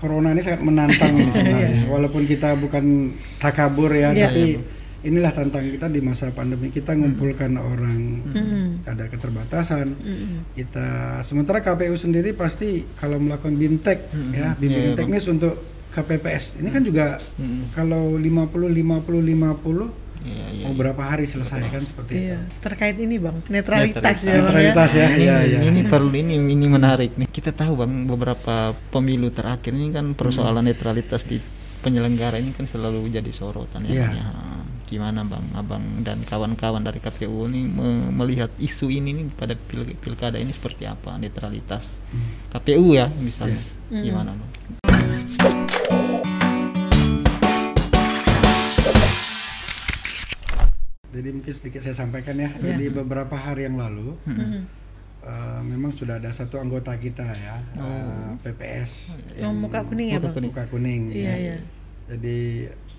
corona ini sangat menantang ini sebenarnya. Walaupun kita bukan takabur ya, Iya. tapi inilah tantangan kita di masa pandemi kita ngumpulkan orang Mm. ada keterbatasan. Mm. Kita sementara KPU sendiri pasti kalau melakukan BIMTEK Mm-mm. ya, Iya, bimbingan iya, teknis untuk KPPS. Ini kan juga Mm. kalau 50 50 50 Iya, iya. mau berapa hari selesai kan seperti Iya, itu. terkait ini bang, netralitas, Netralitas. ya ya. Netralitas ya, ini, iya, iya. ini perlu ini ini menarik nih. Kita tahu bang beberapa pemilu terakhir ini kan persoalan netralitas di penyelenggara ini kan selalu jadi sorotan ya. Iya. Bang, ya. Gimana bang, abang dan kawan-kawan dari KPU ini me- melihat isu ini nih pada pil pilkada ini seperti apa netralitas KPU ya misalnya. Iya. Gimana bang? Jadi mungkin sedikit saya sampaikan ya. Iya. Jadi beberapa hari yang lalu Mm. eh, memang sudah ada satu anggota kita ya, eh, Oh. PPS Yang muka kuning ya Muka kuning. muka kuning. Iya, ya. iya. Jadi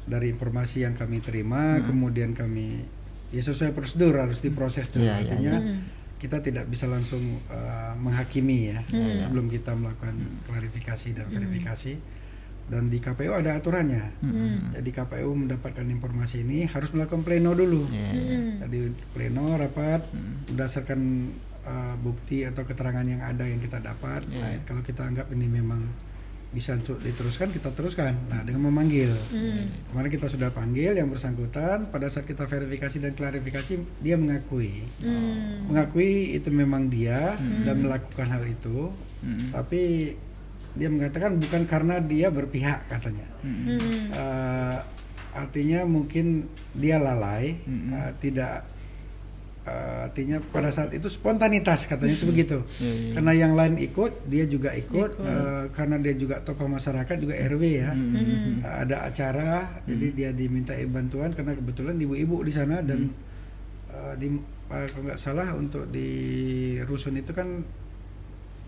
dari informasi yang kami terima, kemudian kami ya sesuai prosedur harus diproses dulu. Iya, iya, Artinya Mm. kita tidak bisa langsung eh, menghakimi ya Hmm. sebelum kita melakukan klarifikasi dan verifikasi. Dan di KPU ada aturannya. Mm. Jadi KPU mendapatkan informasi ini harus melakukan pleno dulu. Mm. Jadi pleno rapat Hmm. berdasarkan uh, bukti atau keterangan yang ada yang kita dapat. Iya. Nah, kalau kita anggap ini memang bisa untuk diteruskan, kita teruskan. Nah, dengan memanggil. Mm. Kemarin kita sudah panggil yang bersangkutan. Pada saat kita verifikasi dan klarifikasi, dia mengakui, Mm. mengakui itu memang dia Hmm. dan melakukan hal itu. Mm. Tapi dia mengatakan bukan karena dia berpihak katanya. Mm. Mm. Eh, artinya mungkin dia lalai, Mm-mm. eh, tidak eh, artinya pada saat itu spontanitas katanya sebegitu. Iya, iya. Karena yang lain ikut, dia juga ikut, Ikut. eh, karena dia juga tokoh masyarakat juga RW ya. Mm. Mm. Eh, ada acara, jadi dia diminta bantuan karena kebetulan ibu-ibu di sana dan eh, di eh, kalau nggak salah untuk di rusun itu kan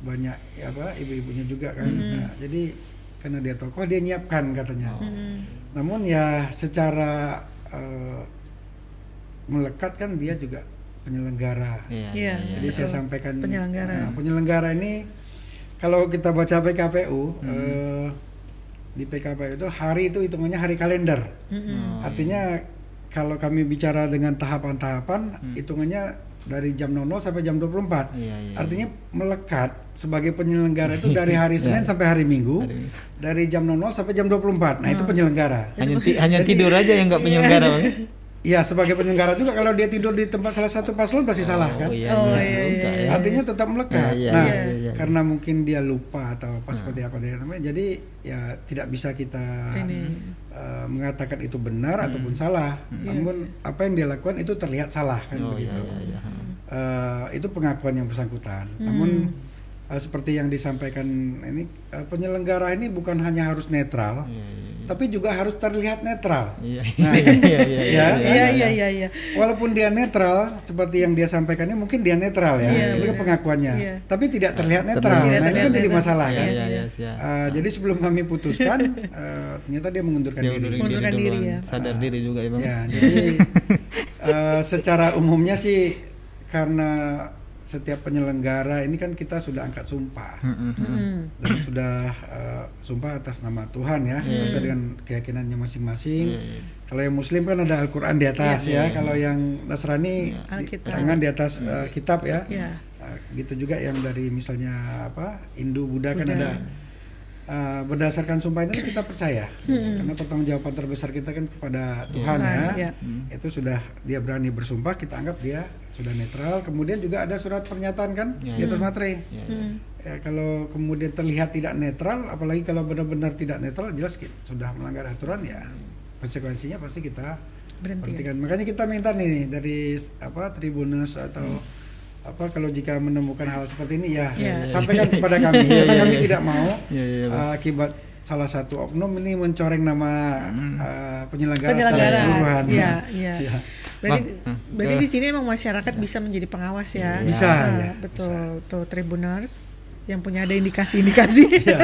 banyak ya apa ibu-ibunya juga kan. Nah, jadi karena dia tokoh dia nyiapkan katanya. Mm. Namun ya secara eh, melekat kan dia juga penyelenggara. Iya, Iya. iya, Jadi iya. saya sampaikan Penyelenggara. nah, penyelenggara ini kalau kita baca PKPU Hmm. eh, di PKPU itu hari itu hitungannya hari kalender. Mm. Oh, Artinya kalau kami bicara dengan tahapan-tahapan Hmm. hitungannya dari jam 00 sampai jam 24. Iya, iya, Artinya melekat sebagai penyelenggara itu dari hari Iya. Senin sampai hari Minggu, Hari dari jam 00 sampai jam 24. Nah, itu penyelenggara. hanya ti- hanya Jadi- tidur aja yang nggak penyelenggara bang Ya, sebagai penyelenggara juga kalau dia tidur di tempat salah satu paslon pasti salah kan? oh iya, Oh, iya, iya, iya, ya. Artinya tetap melekat. Iya, iya, nah, iya, iya, iya. karena mungkin dia lupa atau apa seperti apa dia namanya, jadi ya tidak bisa kita Ini. Uh, mengatakan itu benar ataupun salah. Namun apa yang dia lakukan itu terlihat salah kan Oh, iya, begitu. iya, iya. Uh, itu pengakuan yang bersangkutan. Namun uh, seperti yang disampaikan ini uh, penyelenggara ini bukan hanya harus netral, Iya, iya, iya. Tapi juga harus terlihat netral. Iya, Nah, iya, iya, iya, Ya. Iya iya iya iya. Walaupun dia netral, seperti yang dia sampaikannya mungkin dia netral ya, Iya, itu kan pengakuannya. Iya. Tapi tidak terlihat netral. Nah, ini kan terlihat jadi netral. masalah Iya, kan. iya, iya, siap. Uh, jadi sebelum kami putuskan, uh, ternyata dia mengundurkan Dia diri. Mengundurkan diri, duluan. ya. sadar diri juga ya bang Ya, jadi uh, secara umumnya sih karena setiap penyelenggara ini kan kita sudah angkat sumpah. Mm. dan sudah uh, sumpah atas nama Tuhan ya Iya. sesuai dengan keyakinannya masing-masing. Iya. Kalau yang Muslim kan ada Al-Quran di atas Iya, ya. iya. Kalau yang Nasrani Iya. di- tangan di atas uh, kitab ya. Iya. Uh, gitu juga yang dari misalnya apa Hindu Buddha, kan Buddha. ada uh, berdasarkan sumpah itu kita percaya karena pertanggungjawaban terbesar kita kan kepada Tuhan Tuhan, ya. ya. Hmm. Itu sudah dia berani bersumpah kita anggap dia sudah netral. Kemudian juga ada surat pernyataan kan Ya, di atas ya. materai. Iya, iya. Mm. Ya, kalau kemudian terlihat tidak netral, apalagi kalau benar-benar tidak netral, jelas ki- sudah melanggar aturan ya konsekuensinya pasti kita Berhenti. hentikan. Makanya kita minta nih dari apa Tribunus atau apa kalau jika menemukan hal seperti ini ya Iya. sampaikan kepada kami Iya, karena iya, kami iya. tidak mau Iya, iya, Bang. uh, akibat salah satu oknum ini mencoreng nama Hmm. uh, penyelenggara, secara Penyelenggara. keseluruhan. Iya, iya. Iya. Berarti, berarti eh, di sini emang masyarakat bisa menjadi pengawas ya. Bisa, Ah, ya, betul. Tuh tribuners yang punya ada indikasi-indikasi. Iya,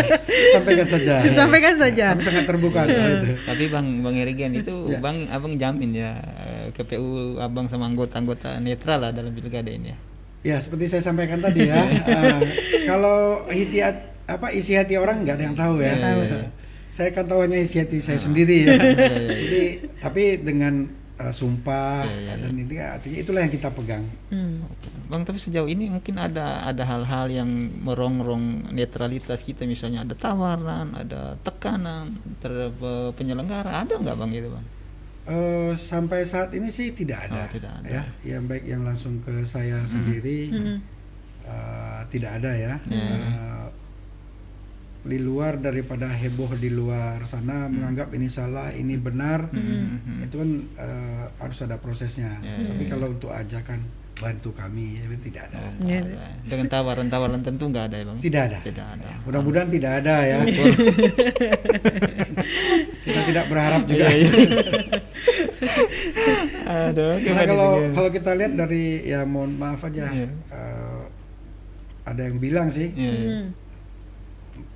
sampaikan saja. Sampaikan saja. Kami sangat terbuka itu. Tapi bang bang Erigen itu Ya. bang abang jamin ya eh, KPU abang sama anggota-anggota netral lah dalam pilkada ini ya. Ya seperti saya sampaikan tadi ya, eh, kalau Hitiat apa isi hati orang nggak ada yang tahu ya. Iya, iya, iya. saya kan tahu hanya isi hati saya sendiri ya. Jadi tapi dengan uh, sumpah Iya, iya, dan ini artinya itulah yang kita pegang. Hmm. Bang, tapi sejauh ini mungkin ada ada hal-hal yang merongrong netralitas kita, misalnya ada tawaran, ada tekanan terhadap eh, penyelenggara, ada nggak bang itu bang? Eh, sampai saat ini sih tidak ada. Oh, tidak ada. Ya, yang baik yang langsung ke saya sendiri Hmm. eh, tidak ada ya. Iya. Eh, di luar daripada heboh di luar sana menganggap ini salah, ini benar, Hmm. itu kan eh, harus ada prosesnya. Iya, Tapi iya. kalau untuk ajakan bantu kami, itu tidak ada. Oh, Iya. Dengan tawaran-tawaran tentu nggak ada ya bang? Tidak ada. Tidak ada. Mudah-mudahan tidak ada ya. Kita tidak berharap juga. Aduh, Karena kalau juga? kalau kita lihat dari ya mohon maaf aja, Iya. eh, ada yang bilang sih Iya, iya. Hmm.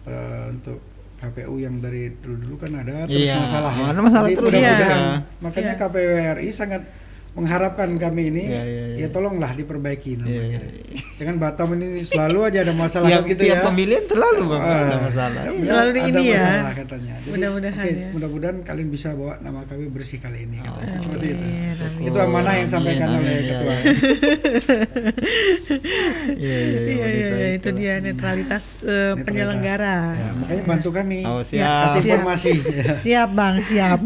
eh, untuk KPU yang dari dulu-dulu kan ada terus Iya, masalah ya. ada masalah Jadi terus. mudah-mudahan Iya. makanya Iya. KPU RI sangat mengharapkan kami ini Iya, iya, iya. ya tolonglah diperbaiki namanya. Iya. Jangan Batam ini selalu aja ada masalah tiap, gitu tiap ya. pemilihan terlalu bang Ah, ada masalah. ya, Iya. Selalu ada ini ya. masalah katanya. Jadi, Mudah-mudahan oke, ya. mudah-mudahan kalian bisa bawa nama kami bersih kali ini Oh, katanya. Seperti itu. Amin, amin. Itu amanah yang disampaikan Amin, oleh amin, ketua. iya, Iya iya Iya, iya, iya, itu dia netralitas eh, Netralitas. penyelenggara. Ya, makanya bantu kami. Oh, Ya, siap. Kasih siap. informasi. Ya. Siap bang, siap.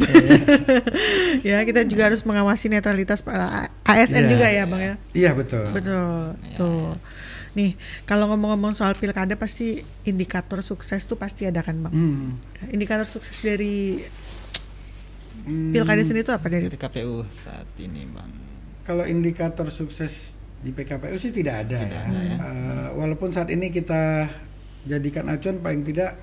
ya kita juga harus mengawasi netralitas para ASN Iya. juga ya bang ya. Iya betul. Betul. Ya, Tuh. Nih kalau ngomong-ngomong soal pilkada pasti indikator sukses tuh pasti ada kan bang. Hmm. Indikator sukses dari Hmm, pilkada sendiri itu apa dari? Dari KPU saat ini bang. Kalau indikator sukses di PKPU sih tidak ada Tidak ya. ada ya. Eh, walaupun saat ini kita jadikan acuan paling tidak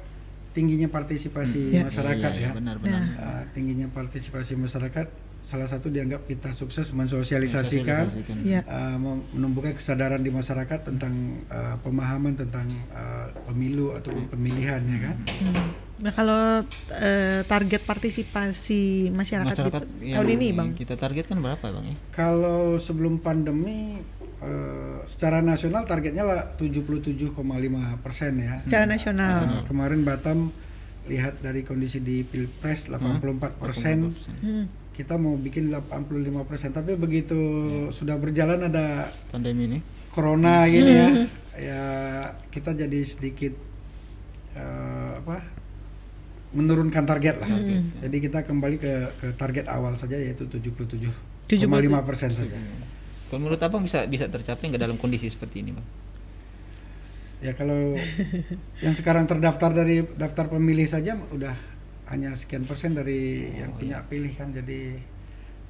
tingginya partisipasi Hmm. masyarakat Iya, iya, ya. Benar benar. Eh, tingginya partisipasi masyarakat salah satu dianggap kita sukses mensosialisasikan Sosialisasikan. Ya. uh, menumbuhkan kesadaran di masyarakat tentang uh, pemahaman tentang uh, pemilu ataupun pemilihan ya kan. Hmm. Nah kalau eh, target partisipasi masyarakat, Masyarakat di yang tahun ini bang? Kita targetkan berapa bang ya? Kalau sebelum pandemi uh, secara nasional targetnya lah 77,5 persen ya. Secara nasional. Uh, kemarin Batam lihat dari kondisi di pilpres 84 persen. Hmm. Kita mau bikin 85 persen, tapi begitu sudah berjalan ada Pandemi ini. corona gini ya, ya kita jadi sedikit eh, apa menurunkan target lah. Jadi kita kembali ke ke target awal saja yaitu 77,5 persen saja. Kalau menurut abang bisa bisa tercapai nggak dalam kondisi seperti ini bang? Ya kalau yang sekarang terdaftar dari daftar pemilih saja udah hanya sekian persen dari yang punya pilih kan jadi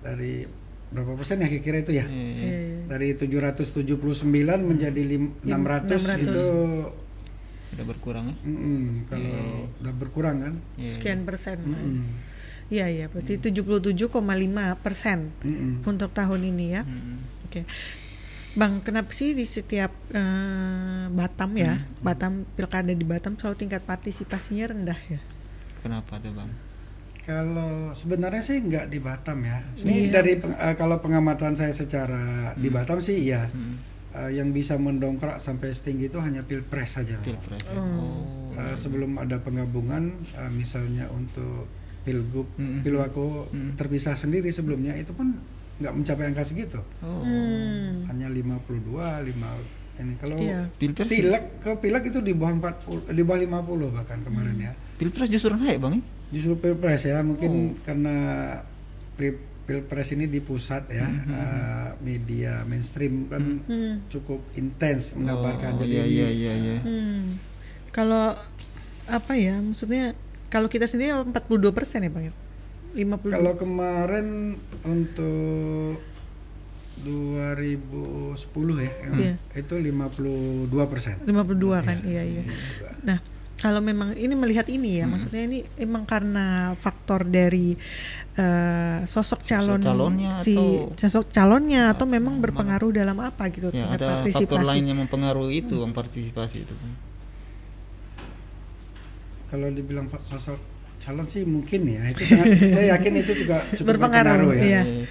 dari berapa persen ya kira-kira itu ya? Iya, iya. Iya. Dari 779 menjadi lim- 600, 600. itu Udah berkurang ya? mm, kalau Iya. udah berkurang kan? Iya, Sekian persen. Mm-mm. Iya iya berarti 77,5 persen Mm-mm. untuk tahun ini ya. Mm. Oke. Bang, kenapa sih di setiap eh, Batam ya, Batam pilkada di Batam selalu tingkat partisipasinya rendah ya? Kenapa tuh bang? Kalau sebenarnya sih nggak di Batam ya. Ini Iya. dari peng- eh, kalau pengamatan saya secara di Batam sih iya. Hmm. Eh, yang bisa mendongkrak sampai setinggi itu hanya pilpres saja. Pilpres. ya? Oh. Eh, sebelum ada penggabungan, eh, misalnya untuk pilgub, Mm-mm. pilwako Mm. terpisah sendiri sebelumnya itu pun nggak mencapai angka segitu. Oh. Hmm. Hanya 52, 5 ini kalau Iya. Pilpres. pilek ke pilek itu di bawah 40, di bawah 50 bahkan kemarin ya. Pilpres justru naik bang ya? Justru pilpres ya, mungkin Oh. karena pilpres ini di pusat ya, eh, media mainstream kan Hmm. cukup intens mengabarkan. Oh, Jadi iya, ini iya, iya, iya. Hmm. Kalau apa ya maksudnya kalau kita sendiri 42 persen ya bang ya? 50 kalau kemarin untuk 2010 ya, Iya. itu 52 persen. 52 kan iya iya nah kalau memang ini melihat ini ya maksudnya ini emang karena faktor dari eh, sosok calon calonnya si atau- sosok calonnya atau memang berpengaruh dalam apa gitu Ya, tingkat ada partisipasi faktor lain yang mempengaruhi itu bang partisipasi itu. Kalau dibilang sosok calon sih mungkin ya, itu sangat, saya yakin itu juga cukup Berpengaruh, berpengaruh ya. iya.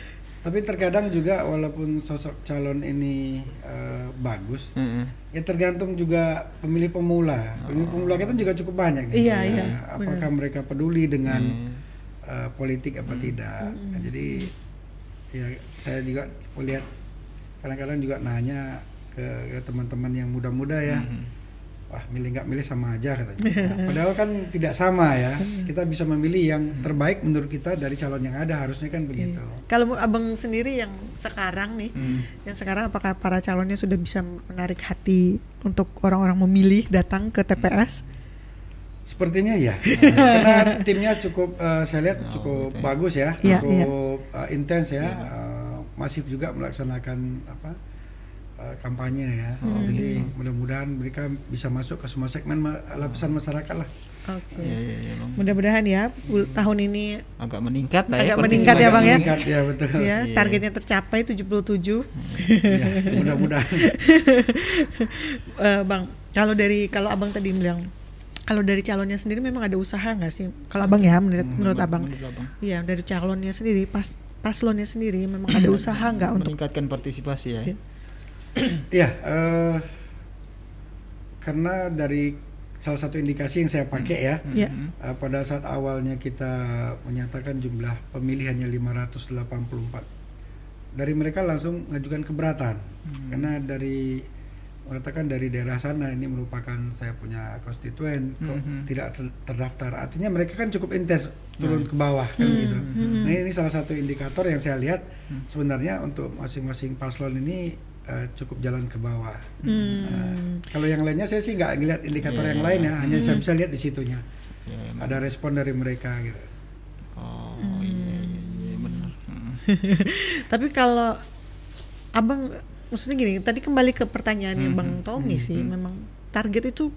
Tapi terkadang juga walaupun sosok calon ini eh, bagus, Heeh. ya tergantung juga pemilih pemula. Pemilih pemula kita juga cukup banyak. nih. Iya, Ya, iya, Apakah mereka peduli dengan Hmm. eh, politik apa tidak? Nah, jadi ya saya juga melihat kadang-kadang juga nanya ke, ke teman-teman yang muda-muda ya. Hmm. Wah, milih nggak milih sama aja katanya. Nah, padahal kan tidak sama ya. Kita bisa memilih yang terbaik menurut kita dari calon yang ada. Harusnya kan begitu. Iya. Kalau mu- abang sendiri yang sekarang nih, Hmm. yang sekarang apakah para calonnya sudah bisa menarik hati untuk orang-orang memilih datang ke TPS? Sepertinya ya, karena timnya cukup, eh, saya lihat Oh, cukup gitu ya. bagus ya, Iya, cukup eh, intens ya, Iya. eh, masif juga melaksanakan apa eh, kampanye ya. Hmm. Jadi mudah-mudahan mereka bisa masuk ke semua segmen ma- lapisan masyarakat lah. Oke. Iya, iya, iya, Bang. Mudah-mudahan ya ul- tahun ini Agak meningkat lah ya. Agak meningkat ya. Bang, ya? Meningkat, ya betul. ya Iya. targetnya tercapai 77. Ya, mudah-mudahan. Eh, bang, kalau dari kalau abang tadi bilang kalau dari calonnya sendiri memang ada usaha nggak sih? Kalau abang ya menurut menurut abang, Menurut Abang. iya dari calonnya sendiri pas paslonnya sendiri memang ada usaha nggak untuk meningkatkan partisipasi ya. Iya. Iya, eh, karena dari salah satu indikasi yang saya pakai ya, eh, pada saat awalnya kita menyatakan jumlah pemilih hanya 584, dari mereka langsung mengajukan keberatan, Hmm. karena dari mengatakan dari daerah sana ini merupakan saya punya konstituen kok Mhm. tidak ter- terdaftar. Artinya mereka kan cukup intens turun Nah. ke bawah kan Hmm, gitu hmm. nah ini salah satu indikator yang saya lihat Hmm. sebenarnya untuk masing-masing paslon ini eh, cukup jalan ke bawah Hmm. kalau yang lainnya saya sih nggak ngeliat indikator Iya, yang iya, lain iya. ya hanya saya bisa lihat di situnya Ya, emang. ada respon dari mereka gitu Oh iya, iya, iya benar. Hmm. Tapi kalau abang maksudnya gini, tadi kembali ke pertanyaannya Mhm, Bang Tommy mhm, sih, mhm. memang target itu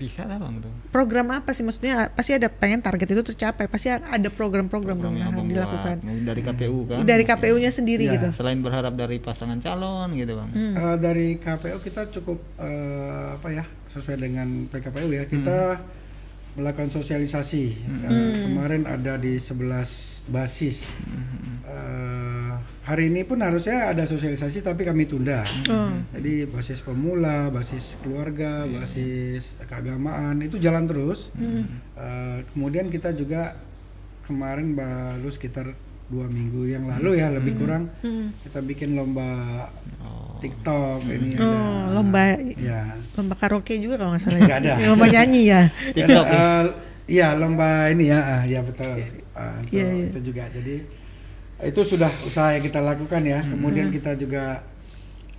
Bisa lah bang tuh. program apa sih? Maksudnya pasti ada pengen target itu tercapai, pasti ada program-program dong yang abang dilakukan. buat. Dari KPU kan. Dari KPU-nya sendiri Iya. gitu. Selain berharap dari pasangan calon gitu bang. Hmm. Eh, dari KPU kita cukup eh, apa ya sesuai dengan PKPU ya kita melakukan sosialisasi Eh, kemarin ada di 11 basis Mhm. Eh, hari ini pun harusnya ada sosialisasi tapi kami tunda Oh. jadi basis pemula basis keluarga basis keagamaan itu jalan terus Eh, kemudian kita juga kemarin baru sekitar dua minggu yang lalu ya lebih kurang Hmm. kita bikin lomba Oh. TikTok ini Oh, ada lomba ya lomba karaoke juga kalau nggak salah. Nggak ada. lomba nyanyi ya. TikTok ya? Eh, Iya lomba ini ya, ah, ya betul. Ah, itu, iya. itu juga. Jadi itu sudah usaha yang kita lakukan ya. Hmm. Kemudian kita juga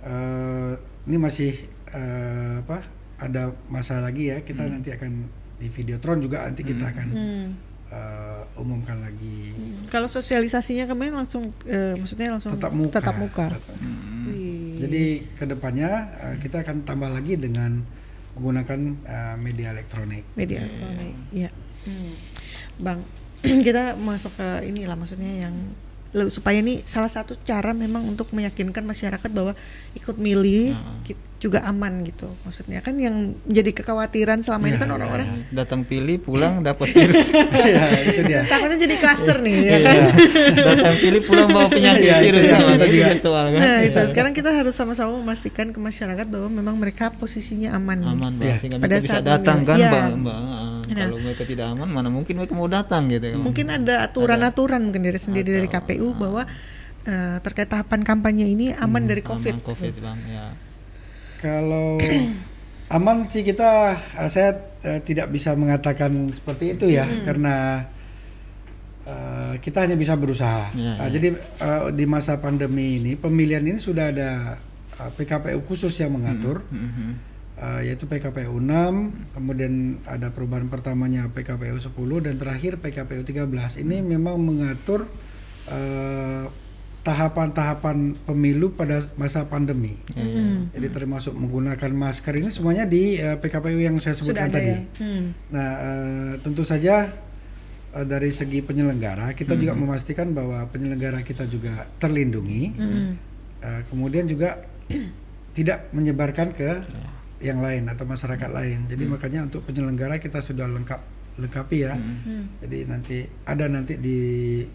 eh, ini masih eh, apa? Ada masa lagi ya. Kita nanti akan di Videotron juga nanti kita akan Hmm. eh, umumkan lagi. Kalau sosialisasinya kemarin langsung, eh, maksudnya langsung Tetap muka. Tatap muka. Tetap- Hmm. Wih. Jadi ke depannya eh, kita akan tambah lagi dengan menggunakan eh, media elektronik. media elektronik. Iya. Hmm. Bang, kita masuk ke inilah maksudnya yang le- supaya ini salah satu cara memang untuk meyakinkan masyarakat bahwa ikut milih ki- juga aman gitu. Maksudnya kan yang jadi kekhawatiran selama ini Iya, kan iya, orang-orang Ya, datang pilih pulang dapat virus. ya itu dia. takutnya jadi klaster nih ya Iya. kan. datang pilih pulang bawa penyakit itu virus kita itu juga. soal kan. Nah, itu sekarang kita harus sama-sama memastikan ke masyarakat bahwa memang mereka posisinya aman. aman sehingga Pada bisa saat datang kan Iya. bang, Mbak. Ah, Nah. kalau mereka tidak aman mana mungkin mereka mau datang gitu kan Mungkin ada aturan-aturan mungkin dari sendiri dari Atau, KPU bahwa eh, terkait tahapan kampanye ini aman dari Aman COVID. covid bang ya Kalau aman sih kita eh, saya eh, tidak bisa mengatakan seperti itu ya karena eh, kita hanya bisa berusaha. Iya, Ah, iya. Jadi eh, di masa pandemi ini pemilihan ini sudah ada eh, PKPU khusus yang mengatur Mhm. Eh, yaitu PKPU 6, kemudian ada perubahan pertamanya PKPU 10 dan terakhir PKPU 13. Ini memang mengatur eh, tahapan-tahapan pemilu pada masa pandemi. Ya. Jadi termasuk menggunakan masker ini semuanya di eh, PKPU yang saya Sudah sebutkan ada tadi. ya. Hmm. Nah, eh, tentu saja dari segi penyelenggara kita juga Hmm. memastikan bahwa penyelenggara kita juga terlindungi. Hmm. Eh, kemudian juga tidak menyebarkan ke Ya. Yang lain atau masyarakat lain. Jadi Hmm. makanya untuk penyelenggara kita sudah lengkap lengkapi ya. Hmm. Jadi nanti ada nanti di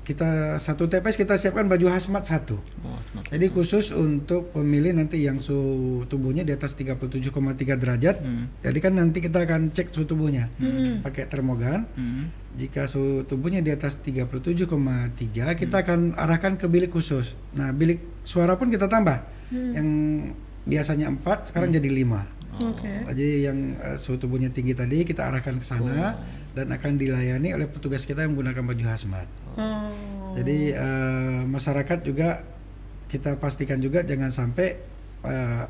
kita satu TPS kita siapkan baju hazmat satu. Oh, smart. Jadi khusus untuk pemilih nanti yang suhu tubuhnya di atas 37,3 derajat. Hmm. Jadi kan nanti kita akan cek suhu tubuhnya Hmm. pakai termogan. Hmm. Jika suhu tubuhnya di atas 37,3 kita Hmm. akan arahkan ke bilik khusus. Nah, bilik suara pun kita tambah. Hmm. Yang biasanya 4 sekarang Hmm. jadi 5. Oke. Jadi yang eh, suhu tubuhnya tinggi tadi kita arahkan ke sana dan akan dilayani oleh petugas kita yang menggunakan baju hazmat. Oh. Jadi eh, masyarakat juga kita pastikan juga jangan sampai eh,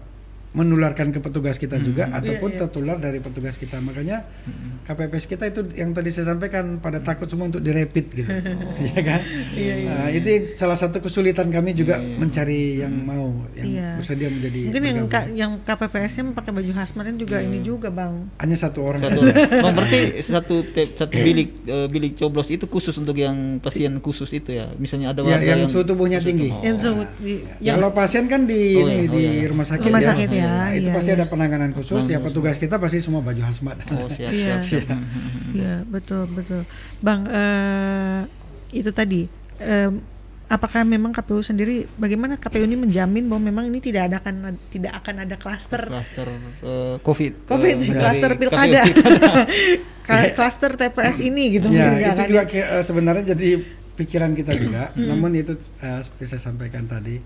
menularkan ke petugas kita juga ataupun Iya, iya. tertular dari petugas kita. Makanya Hmm. KPPS kita itu yang tadi saya sampaikan pada takut semua untuk direpit gitu, Iya kan? Iya, iya. Nah, itu salah satu kesulitan kami juga Iya, iya. mencari yang mau, yang Iya. bersedia menjadi. Mungkin yang ka- yang KPPS-nya pakai baju hazmat kan juga ini juga, Bang. hanya satu orang Satu, saja. Bang, berarti satu te- satu bilik eh, bilik coblos itu khusus untuk yang pasien khusus itu ya. Misalnya ada Ya, warga yang suhu tubuhnya tinggi. Oh. Yang suhu di- yang Kalau pasien kan di Oh, ini iya, oh, di iya, iya. rumah sakit Rumah ya. Ya, Nah, itu iya, pasti iya. ada penanganan khusus. Ya petugas kita pasti semua baju hazmat. Oh, siap, Iya. siap, siap. Iya, betul, betul. Bang, eh, itu tadi em, apakah memang KPU sendiri bagaimana KPU ini menjamin bahwa memang ini tidak ada akan tidak akan ada klaster Klaster eh, COVID. Covid, klaster KPU pilkada. Ka- klaster TPS ini gitu ya, itu akan juga ke- eh, sebenarnya jadi pikiran kita juga. Hmm. Namun itu eh, seperti saya sampaikan tadi,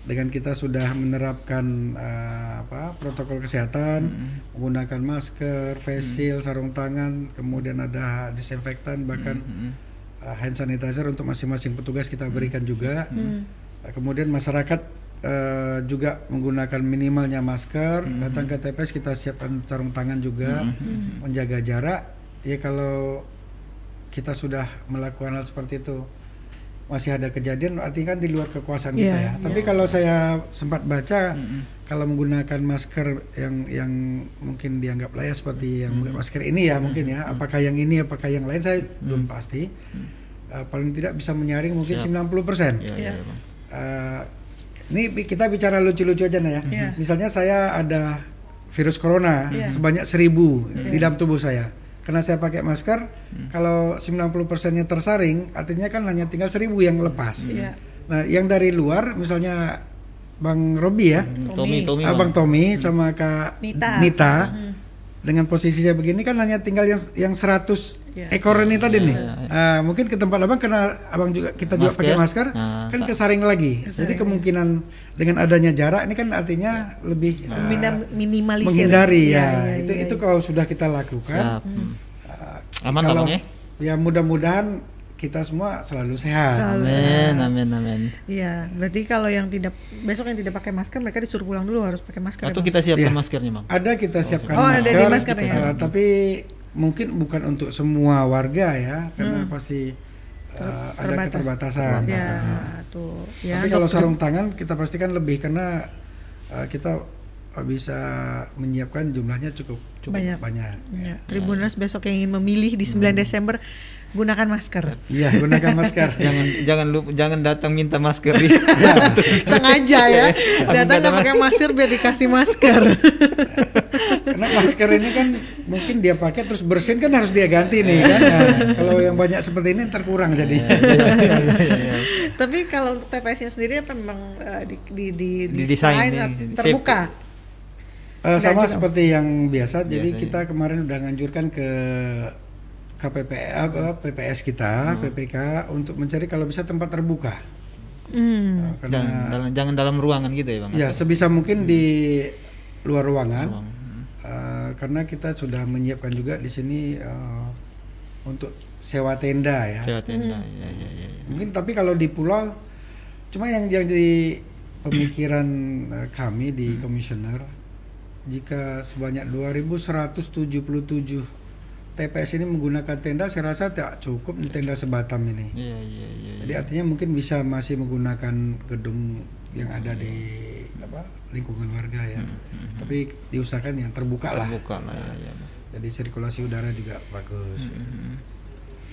dengan kita sudah menerapkan eh, apa protokol kesehatan, Hmm. menggunakan masker, face shield, sarung tangan, kemudian ada disinfektan, bahkan Hmm. eh, hand sanitizer untuk masing-masing petugas kita berikan juga. Hmm. Kemudian masyarakat eh, juga menggunakan minimalnya masker, Hmm. datang ke TPS kita siapkan sarung tangan juga, Hmm. menjaga jarak. Ya kalau kita sudah melakukan hal seperti itu masih ada kejadian artinya kan di luar kekuasaan kita Iya, ya. Tapi kalau saya sempat baca Hmm. kalau menggunakan masker yang yang mungkin dianggap layak seperti yang Hmm. masker ini ya mungkin ya. Apakah yang ini apakah yang lain saya belum pasti. Eh, paling tidak bisa menyaring mungkin Siap. 90%. Iya, iya, Bang. Eh, ini bi- kita bicara lucu-lucu aja nih ya. Iya. Misalnya saya ada virus corona Iya. sebanyak 1000 di dalam tubuh saya. Karena saya pakai masker, kalau 90%-nya tersaring, artinya kan hanya tinggal 1000 yang lepas. Iya. Nah, yang dari luar misalnya Bang Robi ya, Tommy, Tommy. Abang Bang. Tommy sama Kak Nita. Hmm. Dengan posisi saya begini kan hanya tinggal yang yang 100 Iya. ekor ini tadi nih. iya, iya. Ah, mungkin ke tempat abang karena abang juga kita juga Masker. pakai masker, Nah, kan kesaring lagi. Kesaring. Jadi kemungkinan dengan adanya jarak ini kan artinya lebih ah, Mina- minimalisir. menghindari Iya, ya. iya, itu iya, itu iya. kalau sudah kita lakukan. Hmm. ah, Aman kalau- ya? Ya mudah-mudahan kita semua selalu sehat. Selalu Amin, sehat. amin, amin. Iya, berarti kalau yang tidak besok yang tidak pakai masker mereka disuruh pulang dulu harus pakai masker. ya, Atau Bang? kita siapkan Iya. maskernya, Bang. Ada kita siapkan Oh, ada masker, di maskernya. kita- eh, tapi mungkin bukan untuk semua warga ya, karena pasti eh, ada terbatas. keterbatasan. Ya, Nah, tuh. Ya, tapi kalau dokter- sarung tangan kita pastikan lebih karena eh, kita bisa menyiapkan jumlahnya cukup cukup Banyak. banyak. Ya, Tribuners besok yang ingin memilih di 9 Desember gunakan masker. Iya, gunakan masker. jangan jangan lupa jangan datang minta masker di Sengaja ya. Iya. Datang nggak pakai masker biar dikasih masker. Karena masker ini kan mungkin dia pakai terus bersin kan harus dia ganti nih kan. Nah, kalau yang banyak seperti ini terkurang jadi. Iya, Tapi kalau untuk TPS-nya sendiri apa memang eh, di, di, di, Didesain, desain di- di- terbuka? Eh, Nggak sama juga. seperti yang biasa. Jadi Biasa, kita kemarin udah nganjurkan ke KPP apa PPS kita, Hmm. PPK untuk mencari kalau bisa tempat terbuka. Hmm. Eh, karena jangan dalam jangan dalam ruangan gitu ya, Bang. ya sebisa mungkin di luar ruangan. Ruang. Eh, karena kita sudah menyiapkan juga di sini eh, untuk sewa tenda ya. Sewa tenda. Ya, ya, ya, ya. Mungkin tapi kalau di pulau cuma yang yang jadi pemikiran eh, kami di komisioner jika sebanyak 2177 TPS ini menggunakan tenda saya rasa tak cukup di tenda sebatam ini. Iya, iya, iya. Jadi artinya mungkin bisa masih menggunakan gedung yang ada di apa lingkungan warga ya. Tapi diusahakan yang terbuka lah. Terbuka lah ya, ya. Bang. Jadi sirkulasi udara juga bagus.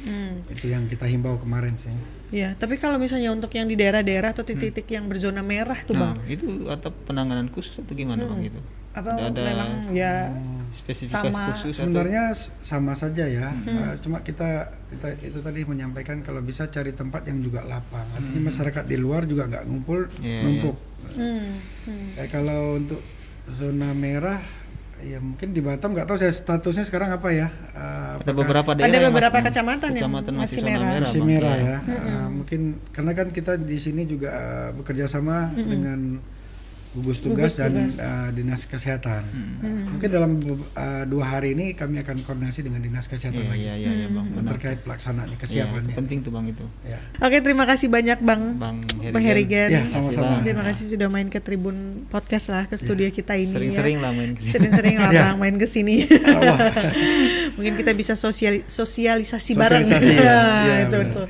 Hmm. Itu yang kita himbau kemarin sih. Ya, tapi kalau misalnya untuk yang di daerah-daerah atau titik-titik yang berzona merah tuh Nah, bang, itu atau penanganan khusus atau gimana, Bang gitu? apa Ada- ada- memang ya spesifikasi Sama. khusus atau Sebenarnya s- sama saja ya, Uh, cuma kita, kita itu tadi menyampaikan kalau bisa cari tempat yang juga lapang. Artinya masyarakat di luar juga nggak ngumpul Iya, numpuk. Hmm, hmm. Eh, kalau untuk zona merah, ya mungkin di Batam nggak tahu saya statusnya sekarang apa ya. Uh, ada beberapa Ada daerah yang beberapa masih- kecamatan yang kecamatan masih zona merah. masih merah Iya. ya. Uh, mungkin karena kan kita di sini juga uh, bekerja sama dengan gugus tugas Gugus dan tugas. uh, dinas kesehatan. Hmm. Mungkin dalam uh, dua hari ini kami akan koordinasi dengan dinas kesehatan Iya lagi iya iya iya, bang. Benar. terkait pelaksanaannya Iya, itu kesiapannya. penting tuh bang itu. Ya. Oke, terima kasih banyak Bang Bang Bang Herigen. Ya, sama-sama. Terima kasih sudah main ke Tribun Podcast lah ke studio kita ini Sering-sering ya. lah main. Sering-sering lah Ya. Bang main ke sini. Sawah. Mungkin kita bisa sosiali- sosialisasi, Sosialisasi, bareng. ya. Nah, Ya, itu benar. betul.